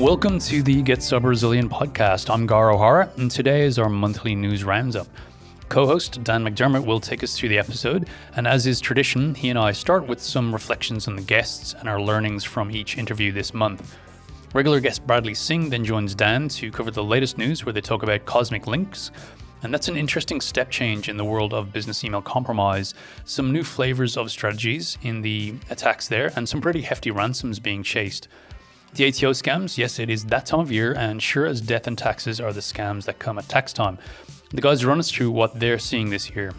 Welcome to the Get Cyber Resilient podcast. I'm Gar O'Hara, and today is our monthly news roundup. Co host Dan McDermott will take us through the episode, and as is tradition, he and I start with some reflections on the guests and our learnings from each interview this month. Regular guest Bradley Sing then joins Dan to cover the latest news where they talk about Cosmic Lynx, and that's an interesting step change in the world of business email compromise. Some new flavors of strategies in the attacks there, and some pretty hefty ransoms being chased. The ATO scams, yes, it is that time of year, and sure as death and taxes are the scams that come at tax time. The guys run us through what they're seeing this year.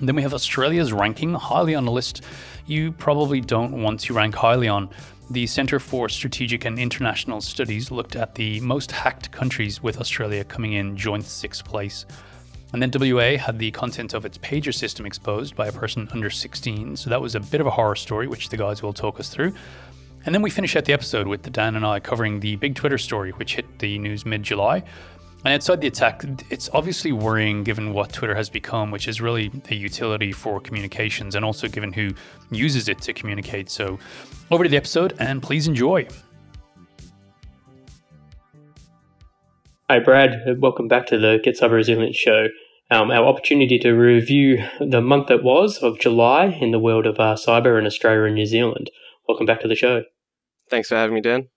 Then we have Australia's ranking highly on a list you probably don't want to rank highly on. The Centre for Strategic and International Studies looked at the most hacked countries, with Australia coming in joint sixth place. And then WA had the content of its pager system exposed by a person under 16, so that was a bit of a horror story, which the guys will talk us through. And then we finish out the episode with Dan and I covering the big Twitter story, which hit the news mid July. And outside the attack, it's obviously worrying given what Twitter has become, which is really a utility for communications and also given who uses it to communicate. So, over to the episode and please enjoy. Hi, Brad. Welcome back to the Get Cyber Resilient show. Um, our opportunity to review the month that was of July in the world of uh, cyber in Australia and New Zealand. Welcome back to the show. Thanks for having me, Dan.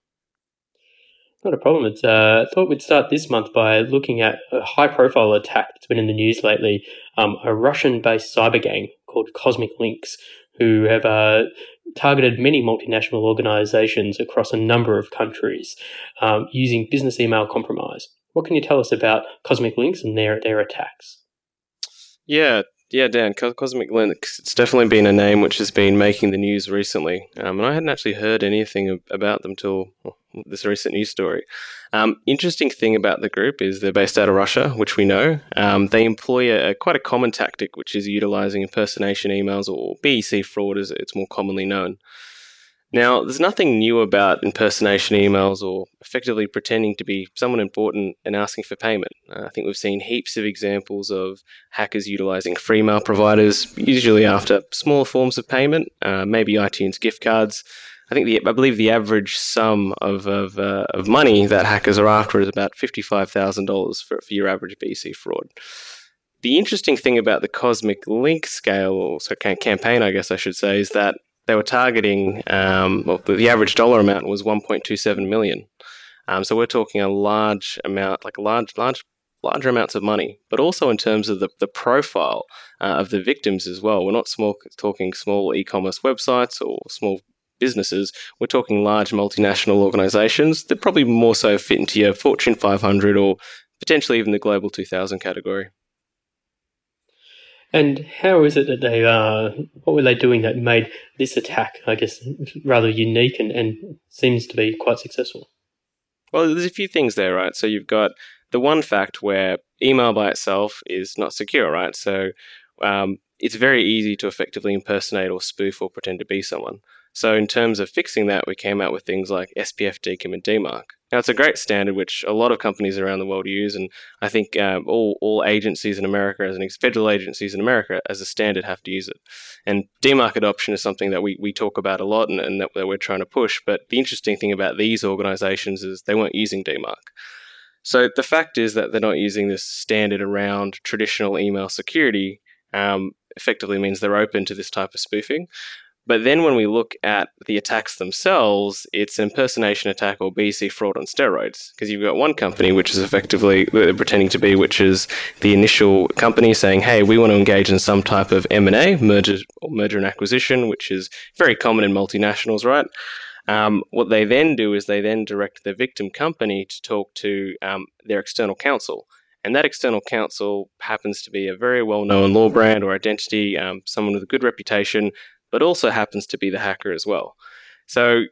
Not a problem. It's, uh, I thought we'd start this month by looking at a high profile attack that's been in the news lately. Um, a Russian based cyber gang called Cosmic Lynx, who have uh, targeted many multinational organizations across a number of countries um, using business email compromise. What can you tell us about Cosmic Lynx and their, their attacks? Yeah, yeah, Dan, Cosmic Lynx. It's definitely been a name which has been making the news recently, um, and I hadn't actually heard anything about them till this recent news story. Um, interesting thing about the group is they're based out of Russia, which we know. Um, they employ a, a, quite a common tactic, which is utilizing impersonation emails or BEC fraud, as it's more commonly known. Now, there's nothing new about impersonation emails or effectively pretending to be someone important and asking for payment. Uh, I think we've seen heaps of examples of hackers utilizing free mail providers, usually after smaller forms of payment, uh, maybe iTunes gift cards. I think the, I believe the average sum of of, uh, of money that hackers are after is about fifty five thousand dollars for for your average BEC fraud. The interesting thing about the Cosmic Lynx scale, or so campaign, I guess I should say, is that they were targeting, um, well, the average dollar amount was 1.27 million. Um, so we're talking a large amount, like large, large, larger amounts of money, but also in terms of the, the profile uh, of the victims as well. We're not small, talking small e-commerce websites or small businesses. We're talking large multinational organizations that probably more so fit into your Fortune 500 or potentially even the Global 2000 category. And how is it that they, uh, what were they doing that made this attack, I guess, rather unique and, and seems to be quite successful? Well, there's a few things there, right? So you've got the one fact where email by itself is not secure, right? So um, it's very easy to effectively impersonate or spoof or pretend to be someone. So, in terms of fixing that, we came out with things like SPF DKIM and DMARC. Now, it's a great standard which a lot of companies around the world use, and I think um, all, all agencies in America, as an federal agencies in America, as a standard, have to use it. And DMARC adoption is something that we, we talk about a lot and, and that, that we're trying to push. But the interesting thing about these organizations is they weren't using DMARC. So the fact is that they're not using this standard around traditional email security. Um, effectively means they're open to this type of spoofing. But then when we look at the attacks themselves, it's an impersonation attack or BEC fraud on steroids. Because you've got one company which is effectively pretending to be, which is the initial company saying, "Hey, we want to engage in some type of M and A, merger or merger and acquisition, which is very common in multinationals, right?" Um, what they then do is they then direct the victim company to talk to um, their external counsel. And that external counsel happens to be a very well known law brand or identity, um, someone with a good reputation, but also happens to be the hacker as well. So,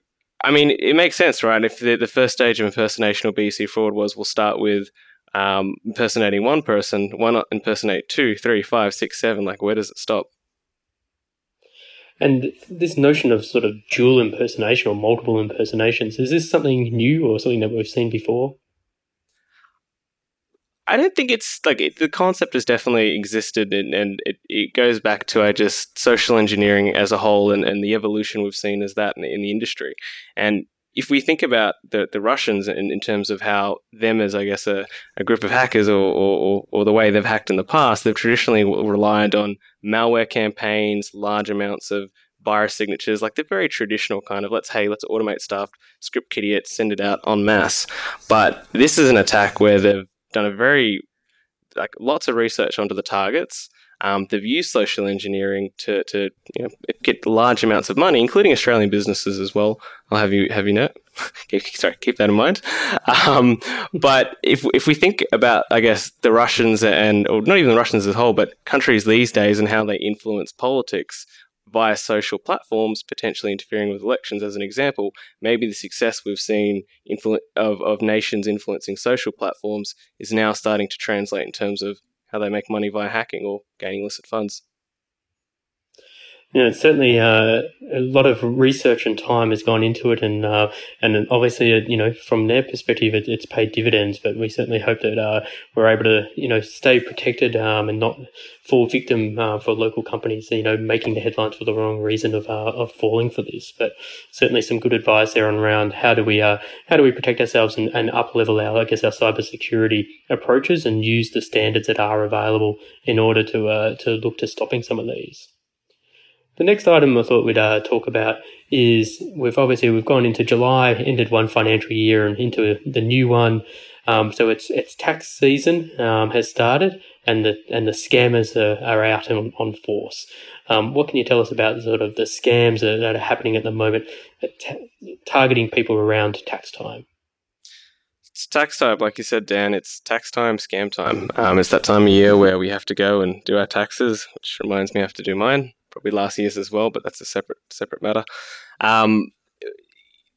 I mean, it makes sense, right? If the, the first stage of impersonation or BEC fraud was we'll start with um, impersonating one person, why not impersonate two, three, five, six, seven? Like, where does it stop? And this notion of sort of dual impersonation or multiple impersonations, is this something new or something that we've seen before? I don't think it's like it, the concept has definitely existed and, and it, it goes back to I just social engineering as a whole and, and the evolution we've seen as that in, in the industry. And if we think about the, the Russians in, in terms of how them as, I guess, a, a group of hackers or, or, or the way they've hacked in the past, they've traditionally relied on malware campaigns, large amounts of virus signatures, like the very traditional kind of let's, hey, let's automate stuff, script kiddie it, send it out en masse. But this is an attack where they've done a very, like, lots of research onto the targets um, they've used social engineering to, to you know, get large amounts of money, including Australian businesses as well. I'll have you have you know. Sorry, keep that in mind. Um, but if if we think about, I guess, the Russians and or not even the Russians as a whole, but countries these days and how they influence politics via social platforms, potentially interfering with elections, as an example, maybe the success we've seen influ- of, of nations influencing social platforms is now starting to translate in terms of how they make money via hacking or gaining illicit funds. Yeah, certainly uh, a lot of research and time has gone into it, and uh, and obviously, uh, you know, from their perspective, it, it's paid dividends. But we certainly hope that uh, we're able to, you know, stay protected um, and not fall victim uh, for local companies, you know, making the headlines for the wrong reason of uh, of falling for this. But certainly, some good advice there on around how do we how do we protect ourselves and, and up level our I guess our cybersecurity approaches and use the standards that are available in order to to look to stopping some of these. The next item I thought we'd uh, talk about is we've obviously we've gone into July, ended one financial year, and into the new one. Um, so it's it's tax season um, has started, and the and the scammers are, are out on, on force. Um, what can you tell us about sort of the scams that, that are happening at the moment, targeting people around tax time? It's tax time, like you said, Dan. It's tax time, scam time. Um, it's that time of year where we have to go and do our taxes, which reminds me I have to do mine probably last year's as well, but that's a separate separate matter. Um,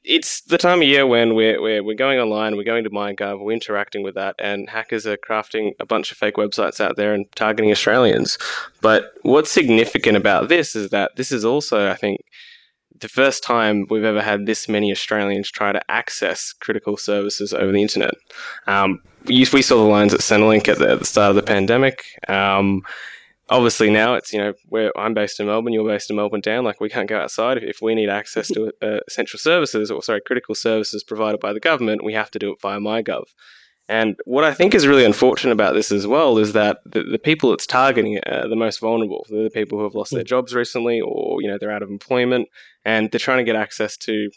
it's the time of year when we're, we're, we're going online, we're going to MyGov, we're interacting with that, and hackers are crafting a bunch of fake websites out there and targeting Australians. But what's significant about this is that this is also, I think, the first time we've ever had this many Australians try to access critical services over the internet. Um, we, we saw the lines at Centrelink at the, at the start of the pandemic. Um, obviously now it's you know where I'm based in Melbourne, you're based in Melbourne Dan. Like we can't go outside if, if we need access to uh, essential services or sorry critical services provided by the government, we have to do it via MyGov. And what I think is really unfortunate about this as well is that the, the people it's targeting are the most vulnerable. They're the people who have lost their hmm. jobs recently, or you know they're out of employment, and they're trying to get access to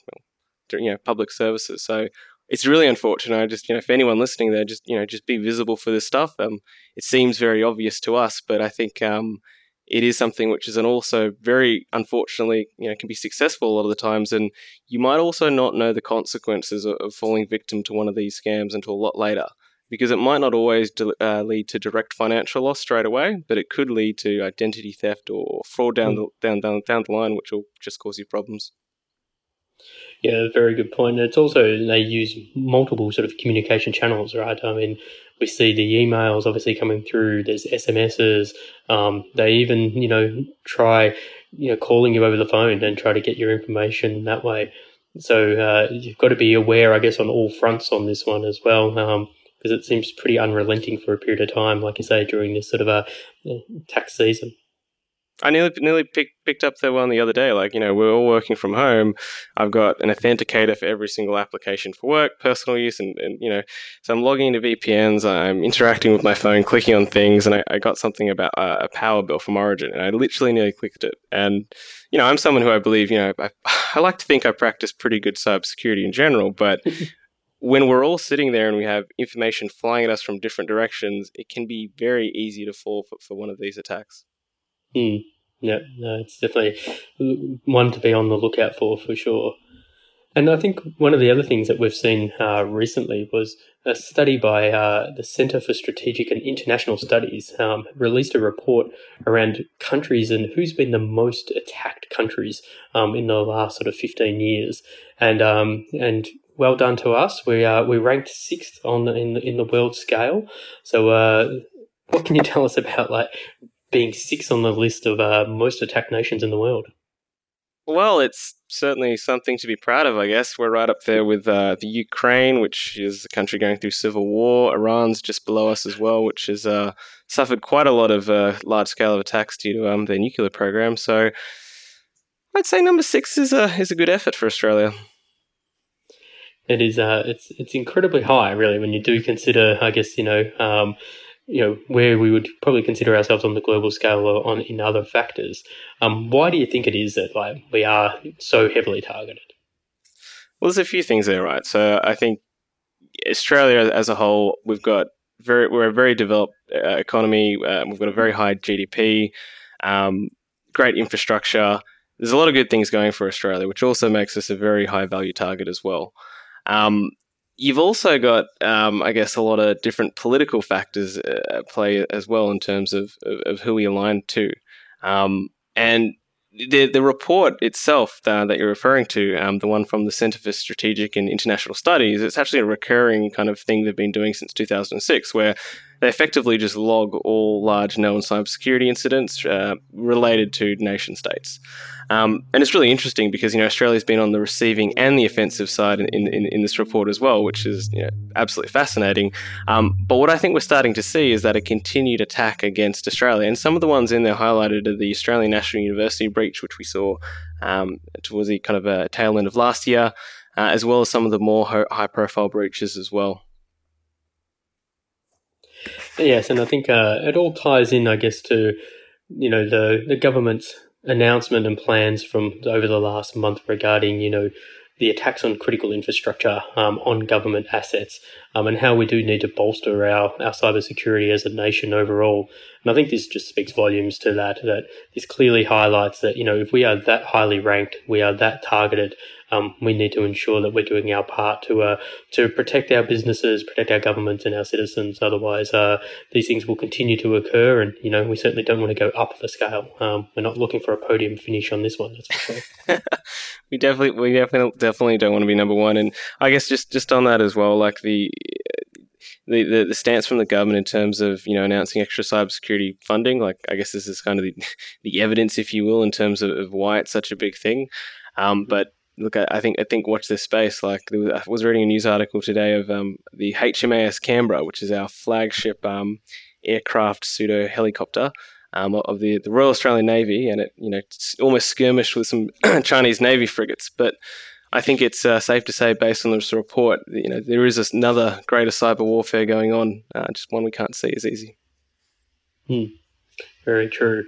you know public services. So it's really unfortunate. I just, you know, if anyone listening there, just, you know, just be visible for this stuff. Um, it seems very obvious to us, but I think um, it is something which is and also very unfortunately, you know, can be successful a lot of the times. And you might also not know the consequences of, of falling victim to one of these scams until a lot later. Because it might not always de- uh, lead to direct financial loss straight away, but it could lead to identity theft or fraud down, mm. the, down, down, down the line, which will just cause you problems. Yeah, very good point. It's also they use multiple sort of communication channels, right? I mean, we see the emails obviously coming through. There's SMSs. Um, they even you know try you know calling you over the phone and try to get your information that way. So uh, you've got to be aware, I guess, on all fronts on this one as well, because um, it seems pretty unrelenting for a period of time, like you say, during this sort of a tax season. I nearly nearly pick, picked up the one the other day. Like you know, we're all working from home. I've got an authenticator for every single application for work, personal use, and, and you know, so I'm logging into VPNs. I'm interacting with my phone, clicking on things, and I, I got something about uh, a power bill from Origin, and I literally nearly clicked it. And you know, I'm someone who I believe, you know, I, I like to think I practice pretty good cybersecurity in general, but when we're all sitting there and we have information flying at us from different directions, it can be very easy to fall for, for one of these attacks. Mm. Yeah, no, it's definitely one to be on the lookout for for sure. And I think one of the other things that we've seen uh, recently was a study by uh, the Centre for Strategic and International Studies um, released a report around countries and who's been the most attacked countries um, in the last sort of 15 years. And um, and well done to us. We uh, we ranked sixth on the, in the, in the world scale. So uh, what can you tell us about like being six on the list of uh, most attacked nations in the world. Well, it's certainly something to be proud of, I guess. We're right up there with uh, the Ukraine, which is a country going through civil war. Iran's just below us as well, which has uh, suffered quite a lot of uh, large scale of attacks due to um, their nuclear program. So I'd say number six is a, is a good effort for Australia. It is. Uh, it's it's incredibly high, really, when you do consider. I guess you know. Um, you know where we would probably consider ourselves on the global scale or on in other factors. Um, why do you think it is that like we are so heavily targeted? Well, there's a few things there, right? So I think Australia as a whole, we've got very we're a very developed uh, economy. Uh, we've got a very high GDP, um, great infrastructure. There's a lot of good things going for Australia, which also makes us a very high value target as well. Um, you've also got, um, I guess, a lot of different political factors uh, at play as well in terms of, of, of who we align to. Um, and the the report itself uh, that you're referring to, um, the one from the Center for Strategic and International Studies, it's actually a recurring kind of thing they've been doing since 2006, where they effectively just log all large known cybersecurity incidents uh, related to nation states. Um, and it's really interesting because you know Australia's been on the receiving and the offensive side in, in, in this report as well, which is you know, absolutely fascinating. Um, but what I think we're starting to see is that a continued attack against Australia, and some of the ones in there highlighted are the Australian National University breach, which we saw um, towards the kind of a tail end of last year, uh, as well as some of the more high profile breaches as well. Yes, and I think uh, it all ties in, I guess, to you know the the government's announcement and plans from over the last month regarding you know the attacks on critical infrastructure, um, on government assets, um, and how we do need to bolster our, our cybersecurity as a nation overall. And I think this just speaks volumes to that, that this clearly highlights that, you know, if we are that highly ranked, we are that targeted, um, we need to ensure that we're doing our part to uh, to protect our businesses, protect our governments and our citizens. Otherwise, uh, these things will continue to occur, and you know we certainly don't want to go up the scale. Um, we're not looking for a podium finish on this one. Sure. we definitely, we definitely, definitely don't want to be number one. And I guess just just on that as well, like the the, the, the, stance from the government in terms of you know announcing extra cybersecurity funding. Like I guess this is kind of the, the evidence, if you will, in terms of, of why it's such a big thing. Um, but look, I think I think watch this space. Like was, I was reading a news article today of um, the HMAS Canberra, which is our flagship um, aircraft pseudo helicopter. Um, of the, the Royal Australian Navy, and it you know almost skirmished with some Chinese Navy frigates. But I think it's uh, safe to say, based on this report, you know there is another greater cyber warfare going on, uh, just one we can't see as easy. Hmm. Very true.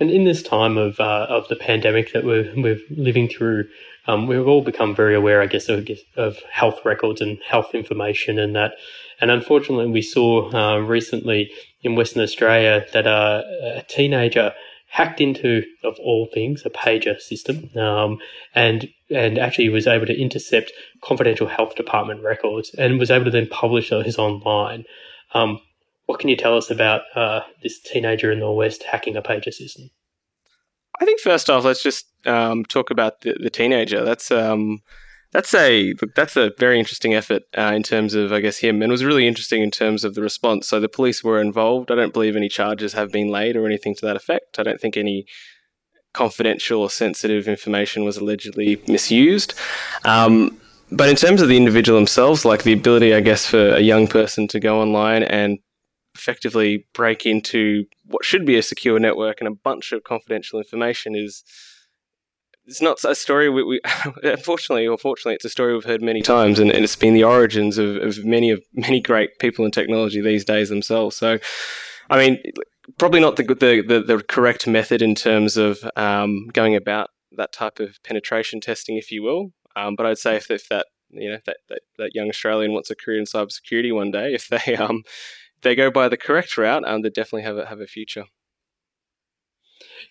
And in this time of uh, of the pandemic that we're we're living through, um, we've all become very aware, I guess, of, of health records and health information and that. And unfortunately, we saw uh, recently in Western Australia that uh, a teenager hacked into, of all things, a pager system, um, and and actually was able to intercept confidential health department records and was able to then publish those online. Um, what can you tell us about uh, this teenager in the West hacking a pager system? I think first off, let's just um, talk about the, the teenager. That's um, that's a that's a very interesting effort uh, in terms of I guess him, and it was really interesting in terms of the response. So the police were involved. I don't believe any charges have been laid or anything to that effect. I don't think any confidential or sensitive information was allegedly misused. Um, but in terms of the individual themselves, like the ability, I guess, for a young person to go online and effectively break into what should be a secure network and a bunch of confidential information is it's not a story we, we unfortunately or fortunately it's a story we've heard many times and, and it's been the origins of, of many of many great people in technology these days themselves so i mean probably not the the, the, the correct method in terms of um, going about that type of penetration testing if you will um, but i'd say if, if that you know that, that, that young australian wants a career in cybersecurity one day if they um they go by the correct route, um, they definitely have a, have a future.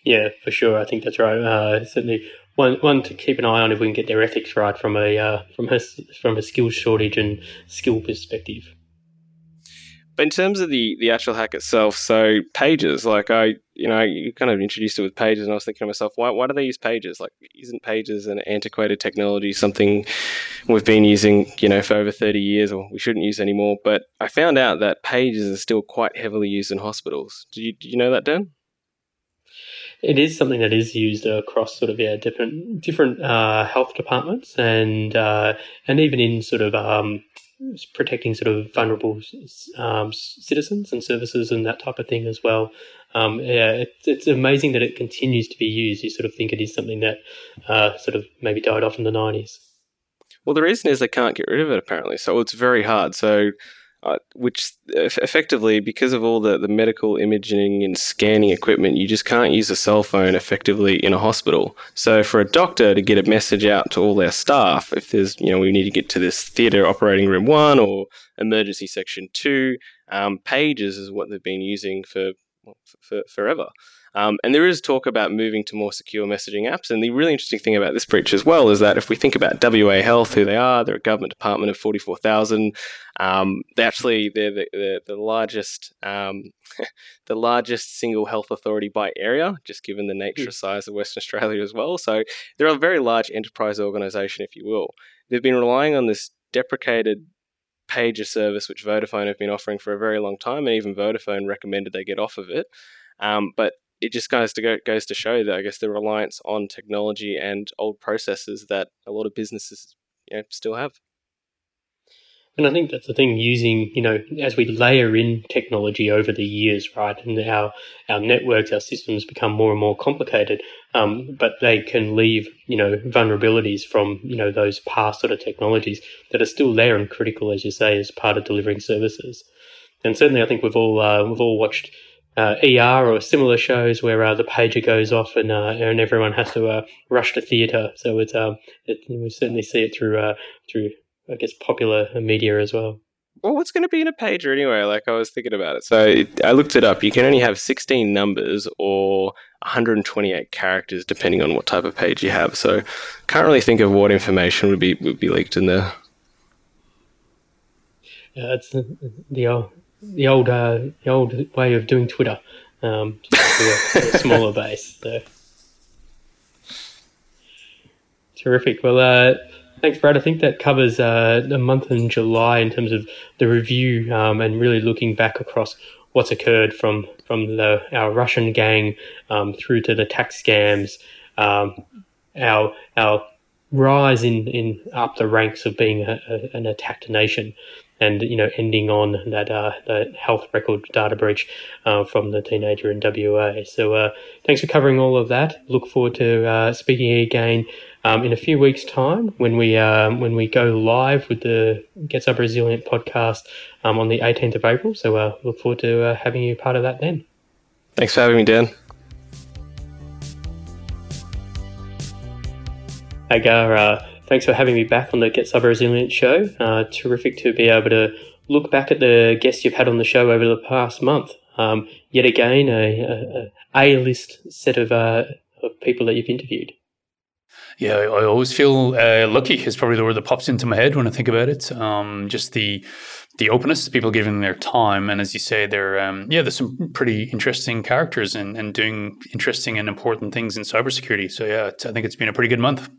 Yeah, for sure. I think that's right. Uh, certainly, one one to keep an eye on if we can get their ethics right from a uh, from a from a skills shortage and skill perspective. In terms of the the actual hack itself, so pages, like I, you know, you kind of introduced it with pages, and I was thinking to myself, why why do they use pages? Like, isn't pages an antiquated technology, something we've been using, you know, for over thirty years, or we shouldn't use anymore? But I found out that pages are still quite heavily used in hospitals. Do you do you know that, Dan? it is something that is used across sort of yeah different different uh, health departments and uh, and even in sort of um, protecting sort of vulnerable um, citizens and services and that type of thing as well. Um, yeah, it's, it's amazing that it continues to be used. You sort of think it is something that uh, sort of maybe died off in the 90s. Well, the reason is they can't get rid of it apparently, so it's very hard. So uh, which effectively, because of all the, the medical imaging and scanning equipment, you just can't use a cell phone effectively in a hospital. So, for a doctor to get a message out to all their staff, if there's, you know, we need to get to this theatre operating room one or emergency section two, um, pages is what they've been using for, for forever. Um, and there is talk about moving to more secure messaging apps. And the really interesting thing about this breach as well is that if we think about WA Health, who they are, they're a government department of 44,000. Um, they actually they're the, the, the largest um, the largest single health authority by area, just given the nature mm. size of Western Australia as well. So they're a very large enterprise organisation, if you will. They've been relying on this deprecated pager service which Vodafone have been offering for a very long time, and even Vodafone recommended they get off of it. Um, but it just goes to go, goes to show that I guess the reliance on technology and old processes that a lot of businesses you know, still have. And I think that's the thing using, you know, as we layer in technology over the years, right, and our, our networks, our systems become more and more complicated, um, but they can leave, you know, vulnerabilities from, you know, those past sort of technologies that are still there and critical, as you say, as part of delivering services. And certainly I think we've all, uh, we've all watched uh, ER or similar shows where uh, the pager goes off and uh, and everyone has to uh, rush to theatre. So it's um it, we certainly see it through uh, through I guess popular media as well. Well, what's going to be in a pager anyway? Like I was thinking about it. So it, I looked it up. You can only have 16 numbers or 128 characters, depending on what type of page you have. So can't really think of what information would be would be leaked in there. Yeah, it's the old the old uh, the old way of doing Twitter, um, a, a smaller base. So terrific. Well, uh, thanks, Brad. I think that covers uh, the month in July in terms of the review um, and really looking back across what's occurred from from the our Russian gang um, through to the tax scams, um, our our rise in, in up the ranks of being a, a, an attacked nation and you know ending on that uh, that health record data breach uh, from the teenager in WA. So uh, thanks for covering all of that. Look forward to uh, speaking again um, in a few weeks' time when we um, when we go live with the Get Cyber Resilient podcast um, on the 18th of April. So uh, look forward to uh, having you part of that then. Thanks for having me, Dan. Agar, Thanks for having me back on the Get Cyber Resilient show. Uh, terrific to be able to look back at the guests you've had on the show over the past month. Um, yet again, a, a, a list set of, uh, of people that you've interviewed. Yeah, I always feel uh, lucky is probably the word that pops into my head when I think about it. Um, just the the openness, people giving their time, and as you say, there, um, yeah, there's some pretty interesting characters and, and doing interesting and important things in cybersecurity. So yeah, I think it's been a pretty good month.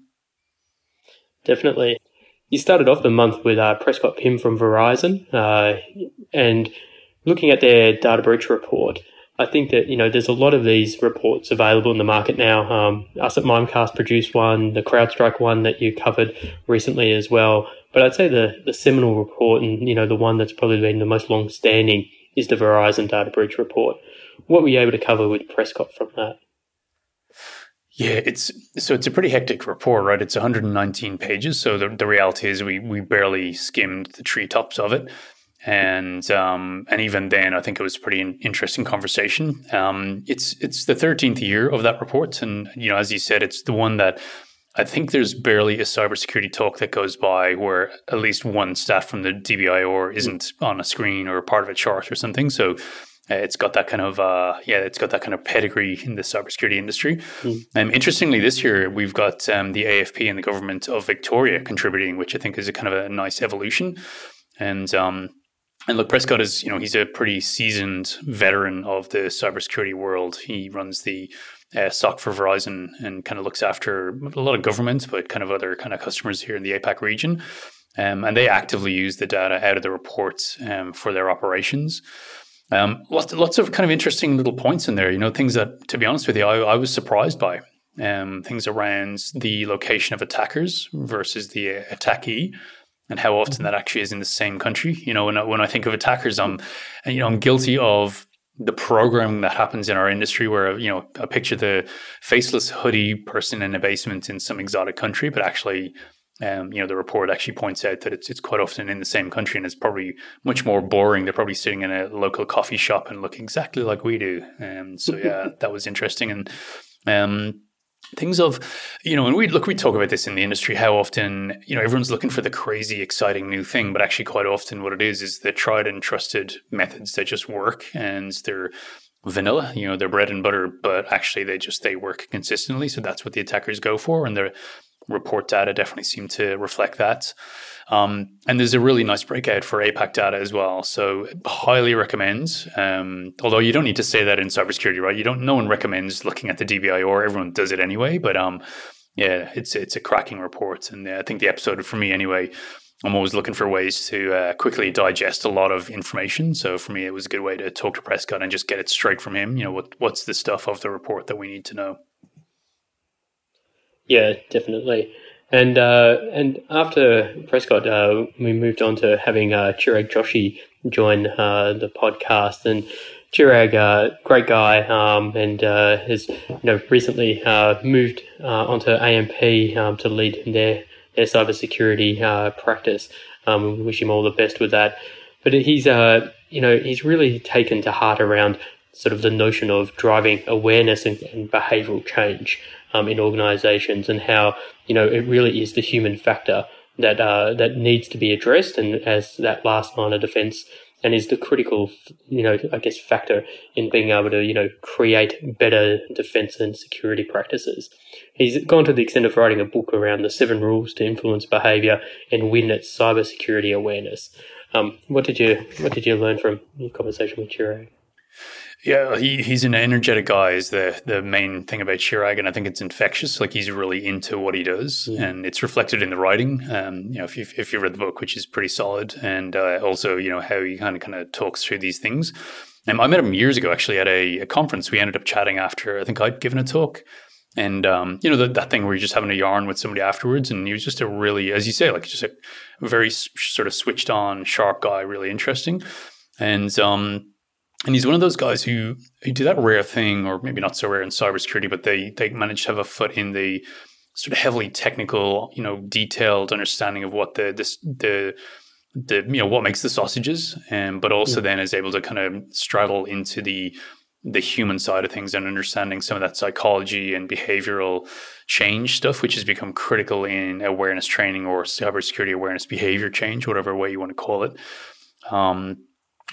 Definitely. You started off the month with uh, Prescott Pym from Verizon, uh, and looking at their data breach report, I think that you know there's a lot of these reports available in the market now. Um, us at Mimecast produced one, the CrowdStrike one that you covered recently as well. But I'd say the the seminal report and you know the one that's probably been the most long standing is the Verizon data breach report. What were you able to cover with Prescott from that? Yeah, it's so it's a pretty hectic report, right? It's 119 pages. So the, the reality is we we barely skimmed the treetops of it. And um, and even then, I think it was a pretty interesting conversation. Um, it's it's the 13th year of that report, and you know, as you said, it's the one that I think there's barely a cybersecurity talk that goes by where at least one staff from the DBIR isn't on a screen or part of a chart or something. So it's got that kind of uh, yeah, it's got that kind of pedigree in the cybersecurity industry. Mm. Um, interestingly, this year we've got um, the AFP and the government of Victoria contributing, which I think is a kind of a nice evolution. And um, and look, Prescott is you know he's a pretty seasoned veteran of the cybersecurity world. He runs the uh, SOC for Verizon and kind of looks after a lot of governments, but kind of other kind of customers here in the APAC region. Um, and they actively use the data out of the reports um, for their operations. Um, lots, lots of kind of interesting little points in there. You know, things that, to be honest with you, I, I was surprised by. Um, things around the location of attackers versus the uh, attackee, and how often mm-hmm. that actually is in the same country. You know, when I, when I think of attackers, I'm, you know, I'm guilty of the programming that happens in our industry where you know I picture the faceless hoodie person in a basement in some exotic country, but actually Um, you know, the report actually points out that it's it's quite often in the same country, and it's probably much more boring. They're probably sitting in a local coffee shop and look exactly like we do. Um, so yeah, that was interesting, and um, things of you know and we look we talk about this in the industry how often you know everyone's looking for the crazy exciting new thing but actually quite often what it is is the tried and trusted methods that just work and they're vanilla you know they're bread and butter but actually they just they work consistently so that's what the attackers go for and the report data definitely seem to reflect that um, and there's a really nice breakout for APAC data as well. So highly recommend. Um, although you don't need to say that in cybersecurity, right? You don't. No one recommends looking at the DBIR. Everyone does it anyway. But um, yeah, it's it's a cracking report, and I think the episode for me anyway. I'm always looking for ways to uh, quickly digest a lot of information. So for me, it was a good way to talk to Prescott and just get it straight from him. You know, what what's the stuff of the report that we need to know? Yeah, definitely. And uh, and after Prescott, uh, we moved on to having uh, Chirag Joshi join uh, the podcast. And Chirag, uh, great guy, um, and uh, has you know recently uh, moved onto AMP um, to lead their their cybersecurity practice. Um, we wish him all the best with that. But he's you know he's really taken to heart around sort of the notion of driving awareness and, and behavioural change um, in organisations, and how you know it really is the human factor that uh, that needs to be addressed, and as that last line of defence, and is the critical, you know, I guess factor in being able to you know create better defence and security practices. He's gone to the extent of writing a book around the seven rules to influence behaviour and win at cybersecurity awareness. Um, what did you what did you learn from your conversation with Chirag? Yeah, he, he's an energetic guy is the the main thing about Chirag, and I think it's infectious. Like he's really into what he does, yeah. and it's reflected in the writing. Um, you know, if you if you read the book, which is pretty solid, and uh, also you know how he kind of kind of talks through these things. Um, I met him years ago actually at a, a, conference. We ended up chatting after I think I'd given a talk, and um, you know the, that thing where you're just having a yarn with somebody afterwards, and he was just a really, as you say, like just a very sort of switched on, sharp guy, really interesting, and um and he's one of those guys who who do that rare thing, or maybe not so rare in cybersecurity, but they they manage to have a foot in the sort of heavily technical, you know, detailed understanding of what the this the the you know what makes the sausages, and um, but also yeah. then is able to kind of straddle into the the human side of things and understanding some of that psychology and behavioral change stuff, which has become critical in awareness training or cybersecurity awareness behavior change, whatever way you want to call it. Um,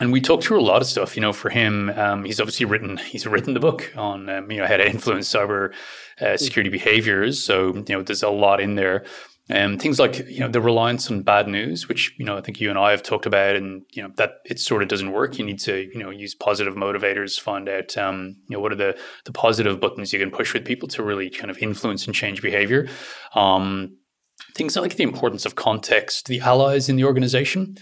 and we talked through a lot of stuff. You know, for him, um, he's obviously written he's written the book on um, you know how to influence cyber uh, security behaviors. So you know, there's a lot in there. Um, things like you know the reliance on bad news, which you know I think you and I have talked about, and you know that it sort of doesn't work. You need to you know use positive motivators, find out um, you know what are the the positive buttons you can push with people to really kind of influence and change behavior. Um, things like the importance of context, the allies in the organization.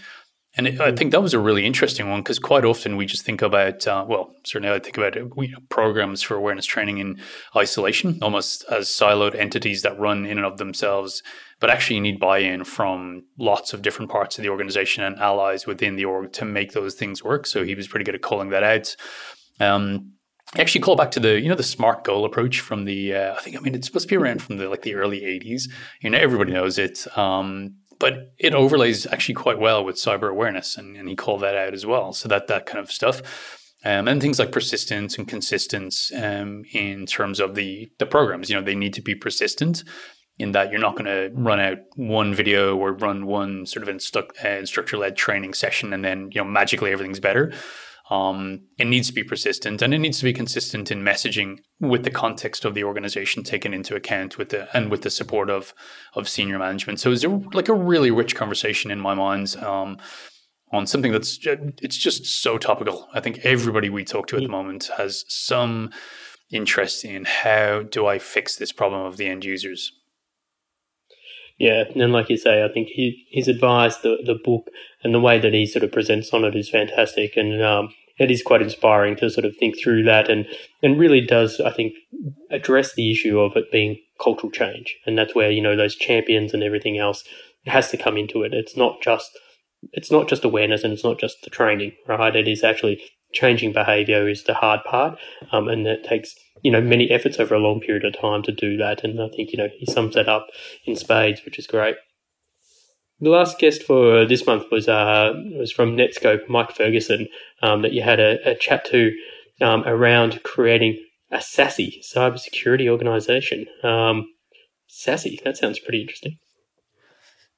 And it, I think that was a really interesting one because quite often we just think about, uh, well, certainly I think about you know, programs for awareness training in isolation, almost as siloed entities that run in and of themselves. But actually, you need buy in from lots of different parts of the organization and allies within the org to make those things work. So he was pretty good at calling that out. Um, actually call back to the you know the smart goal approach from the uh, I think I mean it's supposed to be around from the like the early 80s you know everybody knows it um, but it overlays actually quite well with cyber awareness, and, and he called that out as well. So that that kind of stuff. Um, and things like persistence and consistency um, in terms of the the programs. You know, they need to be persistent in that you're not going to run out one video or run one sort of uh, instructor led training session and then you know magically everything's better. Um, it needs to be persistent and it needs to be consistent in messaging with the context of the organization taken into account with the and with the support of of senior management. So it's like a really rich conversation in my mind um, on something that's it's just so topical. I think everybody we talk to at the moment has some interest in how do I fix this problem of the end users. Yeah, and like you say, I think he, his advice, the the book, and the way that he sort of presents on it is fantastic, and um, it is quite inspiring to sort of think through that, and and really does, I think, address the issue of it being cultural change, and that's where you know those champions and everything else has to come into it. It's not just it's not just awareness, and it's not just the training, right? It is actually changing behavior is the hard part, um, and that takes you know many efforts over a long period of time to do that. And I think you know he sums that up in spades, which is great. the last guest for this month was uh, was from Netskope, Mike Ferguson, um, that you had a, a chat to um, around creating a SASE cybersecurity organization. Um, SASE, that sounds pretty interesting.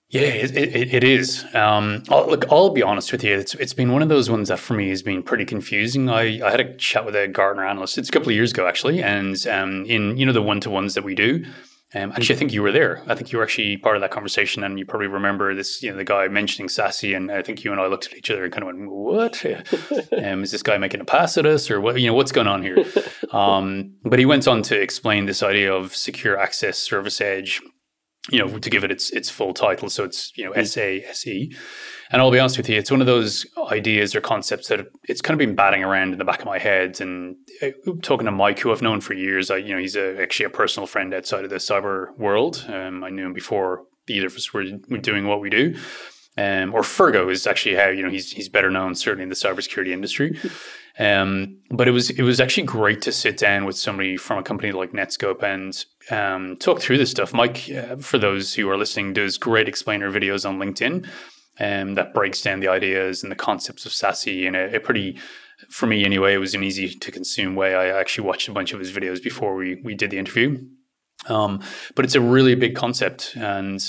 Yeah, it, it, it is. Um, I'll, look, I'll be honest with you. It's it's been one of those ones that for me has been pretty confusing. I, I had a chat with a Gartner analyst. It's a couple of years ago actually, and um, in you know the one to ones that we do. Um, actually, I think you were there. I think you were actually part of that conversation, and you probably remember this. You know, the guy mentioning Sassy, and I think you and I looked at each other and kind of went, "What? um, is this guy making a pass at us, or what? You know, what's going on here?" Um, but he went on to explain this idea of secure access service edge you know, to give it its its full title. So it's you know SASE. And I'll be honest with you, it's one of those ideas or concepts that it's kind of been batting around in the back of my head. And uh, talking to Mike, who I've known for years, I you know he's a, actually a personal friend outside of the cyber world. Um, I knew him before either of us were, were doing what we do. Um, or Fergo is actually how you know he's he's better known certainly in the cybersecurity industry. Um, but it was it was actually great to sit down with somebody from a company like Netskope and um, talk through this stuff. Mike, uh, for those who are listening, does great explainer videos on LinkedIn um, that breaks down the ideas and the concepts of SASE in a, a pretty for me anyway, it was an easy to consume way. I actually watched a bunch of his videos before we we did the interview. Um, but it's a really big concept, and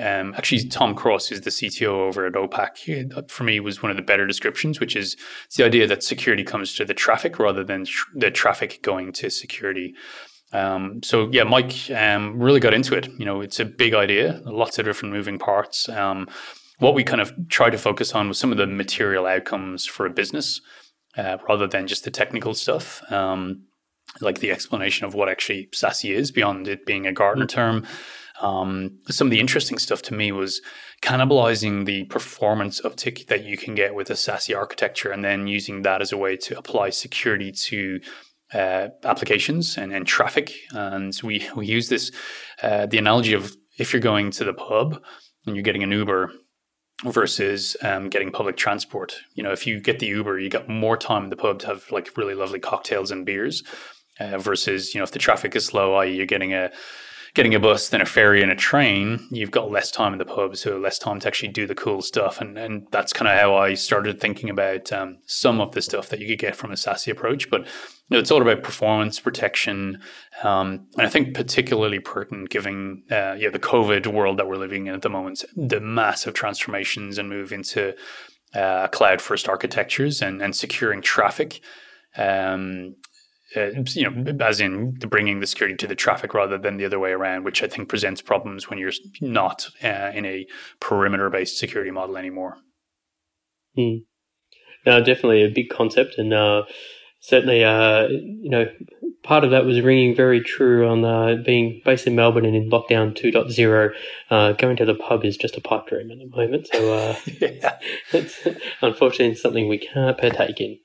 um, actually, Tom Cross, who's the CTO over at OPAQ, for me was one of the better descriptions, which is it's the idea that security comes to the traffic rather than tr- the traffic going to security. Um, so yeah, Mike um, really got into it. You know, it's a big idea, lots of different moving parts. Um, what we kind of tried to focus on was some of the material outcomes for a business, uh, rather than just the technical stuff. Um, like the explanation of what actually SASE is beyond it being a Gartner mm-hmm. term. Um, some of the interesting stuff to me was cannibalizing the performance of uptick that you can get with a SASE architecture and then using that as a way to apply security to uh, applications and, and, traffic. And we, we use this, uh, the analogy of if you're going to the pub and you're getting an Uber versus um, getting public transport. You know, if you get the Uber, you got more time in the pub to have like really lovely cocktails and beers. Uh, versus, you know, if the traffic is slow, i.e., you're getting a getting a bus, then a ferry and a train, you've got less time in the pub, so less time to actually do the cool stuff. And and that's kind of how I started thinking about um, some of the stuff that you could get from a SASE approach. But you know, it's all about performance protection, um, and I think particularly pertinent given uh, yeah the COVID world that we're living in at the moment, the massive transformations and move into uh, cloud first architectures and and securing traffic. Um, uh, you know, as in bringing the security to the traffic rather than the other way around, which I think presents problems when you're not uh, in a perimeter-based security model anymore. Hmm. No, definitely a big concept, and uh, certainly, uh, you know, part of that was ringing very true on uh, being based in Melbourne and in lockdown 2.0. Uh, going to the pub is just a pipe dream at the moment, so uh, yeah. it's unfortunately something we can't partake in.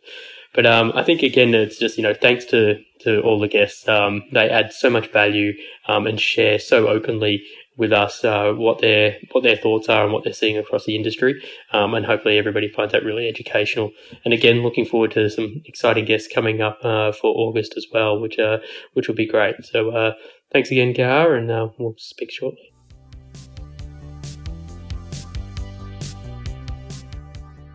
But um, I think again, it's just you know thanks to to all the guests. Um, they add so much value um, and share so openly with us uh, what their what their thoughts are and what they're seeing across the industry. Um, and hopefully everybody finds that really educational. And again, looking forward to some exciting guests coming up uh, for August as well, which uh, which will be great. So uh, thanks again, Gar, and uh, we'll speak shortly.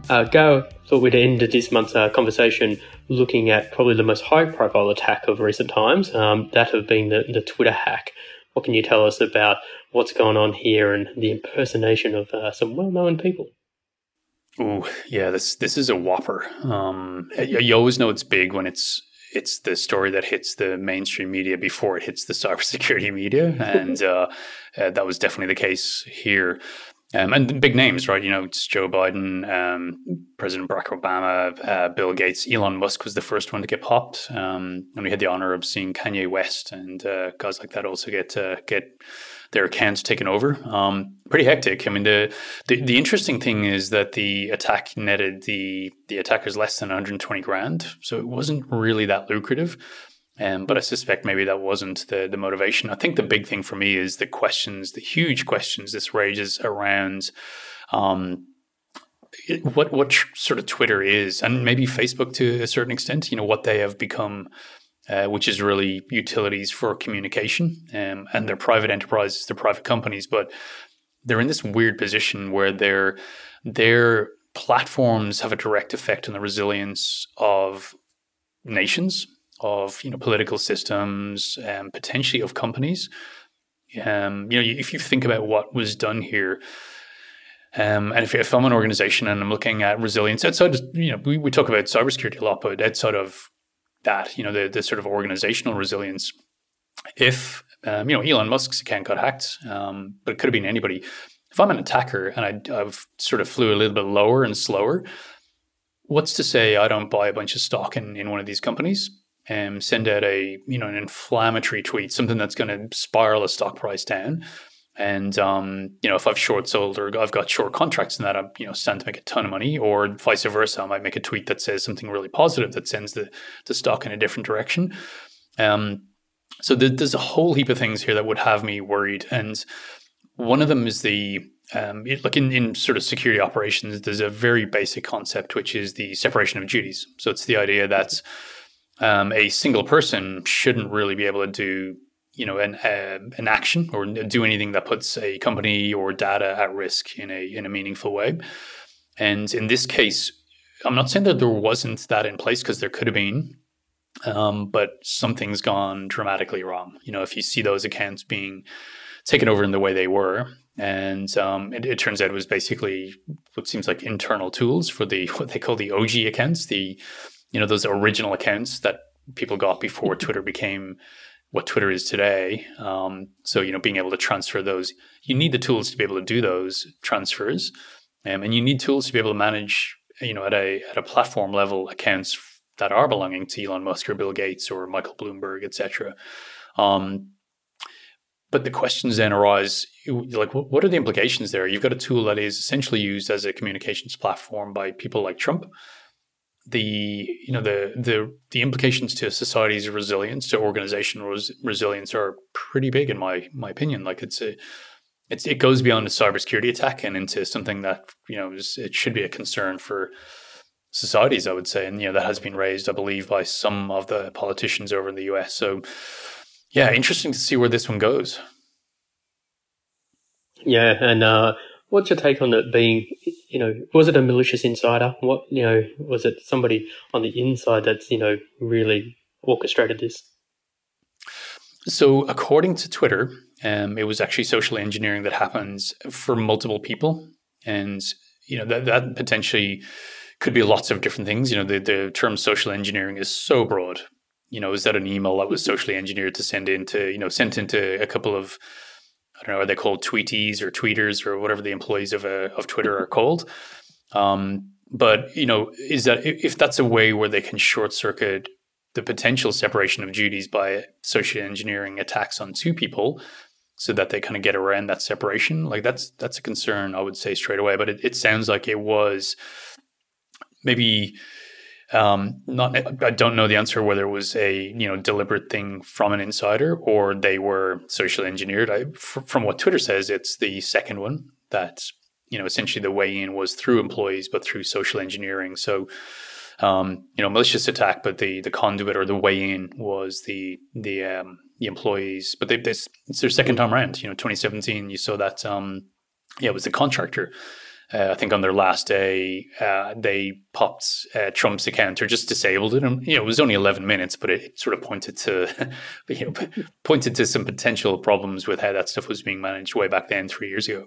Uh, Go thought we'd end this month's uh, conversation looking at probably the most high profile attack of recent times, um, that of being the, the Twitter hack. What can you tell us about what's going on here and the impersonation of uh, some well known people? Oh, yeah, this this is a whopper. Um, you always know it's big when it's it's the story that hits the mainstream media before it hits the cybersecurity media, and uh, uh, that was definitely the case here. Um, and big names, right? You know, it's Joe Biden, um, President Barack Obama, uh, Bill Gates, Elon Musk was the first one to get popped, um, and we had the honor of seeing Kanye West and uh, guys like that also get uh, get their accounts taken over. Um, pretty hectic. I mean, the, the, the interesting thing is that the attack netted the the attackers less than 120 grand, so it wasn't really that lucrative. Um, but I suspect maybe that wasn't the, the motivation. I think the big thing for me is the questions, the huge questions this raises around um, what what sort of Twitter is, and maybe Facebook to a certain extent. You know what they have become, uh, which is really utilities for communication, um, and they're private enterprises, they're private companies, but they're in this weird position where their their platforms have a direct effect on the resilience of nations, of you know political systems, and potentially of companies. Um, you know, if you think about what was done here, um, and if, if, I'm an organization and I'm looking at resilience outside, of, you know, we, we talk about cybersecurity a lot, but outside of that, you know, the, the sort of organizational resilience, if, um, you know, Elon Musk's account got hacked, um, but it could have been anybody. If I'm an attacker and I, I've sort of flew a little bit lower and slower, what's to say I don't buy a bunch of stock in, in one of these companies and send out a, you know, an inflammatory tweet, something that's going to spiral a stock price down and um, you know, if I've short sold or I've got short contracts in that, I'm you know stand to make a ton of money, or vice versa, I might make a tweet that says something really positive that sends the the stock in a different direction. Um, so th- there's a whole heap of things here that would have me worried, and one of them is the um, like in, in sort of security operations, there's a very basic concept which is the separation of duties. So it's the idea that um, a single person shouldn't really be able to do you know an uh, an action or do anything that puts a company or data at risk in a in a meaningful way. And in this case, I'm not saying that there wasn't that in place because there could have been, um, but something's gone dramatically wrong. You know, if you see those accounts being taken over in the way they were, and um, it, it, turns out it was basically what seems like internal tools for the what they call the OG accounts, the you know those original accounts that people got before Twitter became what Twitter is today. Um, so you know, being able to transfer those, you need the tools to be able to do those transfers, um, and you need tools to be able to manage, you know, at a at a platform level accounts that are belonging to Elon Musk or Bill Gates or Michael Bloomberg, etc. Um, but the questions then arise like, what are the implications there? You've got a tool that is essentially used as a communications platform by people like Trump the you know the the the implications to society's resilience to organizational res- resilience are pretty big in my my opinion. Like it's a it's it goes beyond a cybersecurity attack and into something that you know is, it should be a concern for societies I would say. And you know that has been raised I believe by some of the politicians over in the US so yeah interesting to see where this one goes. Yeah and uh What's your take on it being, you know, was it a malicious insider? What, you know, was it somebody on the inside that's, you know, really orchestrated this? So, according to Twitter, um, it was actually social engineering that happens for multiple people. And, you know, that, that potentially could be lots of different things. You know, the, the term social engineering is so broad. You know, is that an email that was socially engineered to send into, you know, sent into a couple of I don't know, are they called tweeties or tweeters or whatever the employees of a, of Twitter are called? Um, but you know, is that if that's a way where they can short circuit the potential separation of duties by social engineering attacks on two people, so that they kind of get around that separation, like that's that's a concern I would say straight away. But it, it sounds like it was maybe um, not, I don't know the answer whether it was a you know deliberate thing from an insider or they were socially engineered. From what Twitter says, it's the second one that you know essentially the way in was through employees, but through social engineering. So um, you know malicious attack, but the the conduit or the way in was the the um, the employees. But they, this it's their second time around. You know, 2017, you saw that. Um, yeah, it was the contractor uh, I think on their last day, uh, they popped uh, Trump's account or just disabled it. And, you know, it was only 11 minutes, but it, sort of pointed to, you know, pointed to some potential problems with how that stuff was being managed way back then, three years ago.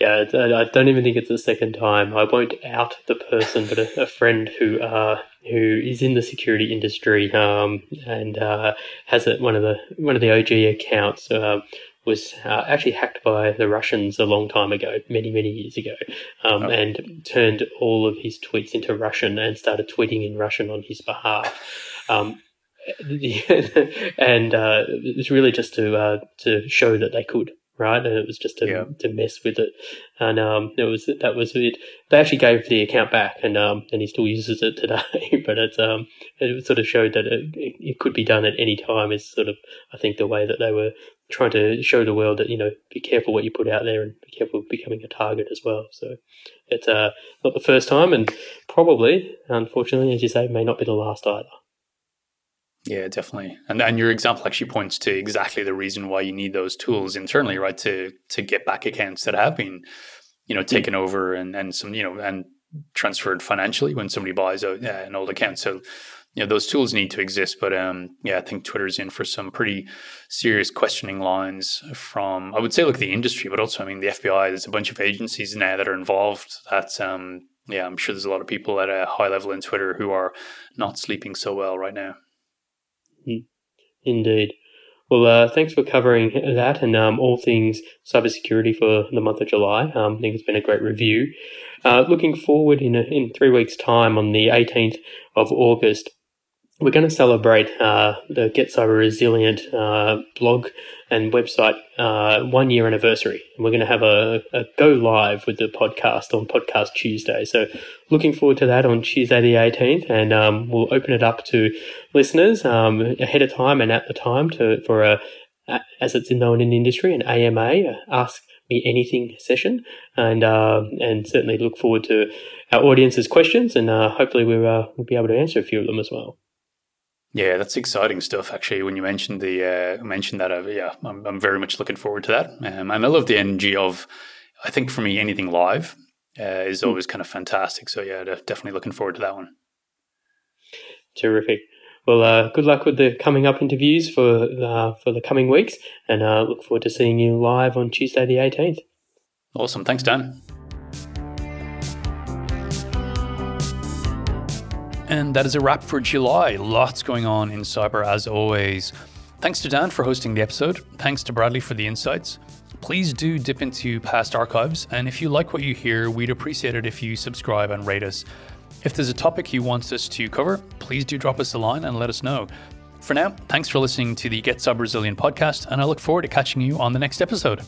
Yeah, I don't even think it's the second time. I won't out the person, but a, a friend who uh, who is in the security industry um, and uh, has a, one of the one of the OG accounts uh, was uh, actually hacked by the Russians a long time ago, many, many years ago, um, oh. and turned all of his tweets into Russian and started tweeting in Russian on his behalf. Um, and uh, it was really just to uh, to show that they could right? And it was just to, yeah. to mess with it. And um, it was that was it. They actually gave the account back, and um, and he still uses it today. but it's um, it sort of showed that it, it could be done at any time. Is sort of I think the way that they were trying to show the world that you know be careful what you put out there and be careful of becoming a target as well. So it's uh, not the first time, and probably, unfortunately, as you say, may not be the last either. Yeah, definitely. And and your example actually points to exactly the reason why you need those tools internally, right? To to get back accounts that have been, you know, taken over and and some, you know, and transferred financially when somebody buys a, an old account. So, you know, those tools need to exist. But um, yeah, I think Twitter's in for some pretty serious questioning lines from I would say like the industry, but also I mean the FBI. There's a bunch of agencies now that are involved. That um, yeah, I'm sure there's a lot of people at a high level in Twitter who are not sleeping so well right now. Indeed. Well, uh, thanks for covering that and um, all things cybersecurity for the month of July. Um, I think it's been a great review. Uh, looking forward in a, in three weeks' time on the 18th of August, we're going to celebrate uh, the Get Cyber Resilient uh, blog and website uh, one year anniversary. And we're going to have a, a, go live with the podcast on Podcast Tuesday. So, looking forward to that on Tuesday the 18th. And um, we'll open it up to listeners um, ahead of time and at the time to for a, as it's known in the industry, an AMA, Ask Me Anything session. And, uh, and certainly look forward to our audience's questions. And uh, hopefully, we'll, uh, we'll be able to answer a few of them as well. Yeah, that's exciting stuff. Actually, when you mentioned the uh, mentioned that, uh, yeah, I'm, I'm very much looking forward to that. Um, and I love the energy of, I think for me, anything live uh, is mm. always kind of fantastic. So yeah, definitely looking forward to that one. Terrific. Well, uh, good luck with the coming up interviews for uh, for the coming weeks, and uh, look forward to seeing you live on Tuesday the 18th. Awesome. Thanks, Dan. And that is a wrap for July. Lots going on in cyber as always. Thanks to Dan for hosting the episode. Thanks to Bradley for the insights. Please do dip into past archives, and if you like what you hear, we'd appreciate it if you subscribe and rate us. If there's a topic you want us to cover, please do drop us a line and let us know. For now, thanks for listening to the Get Cyber Resilient podcast, and I look forward to catching you on the next episode.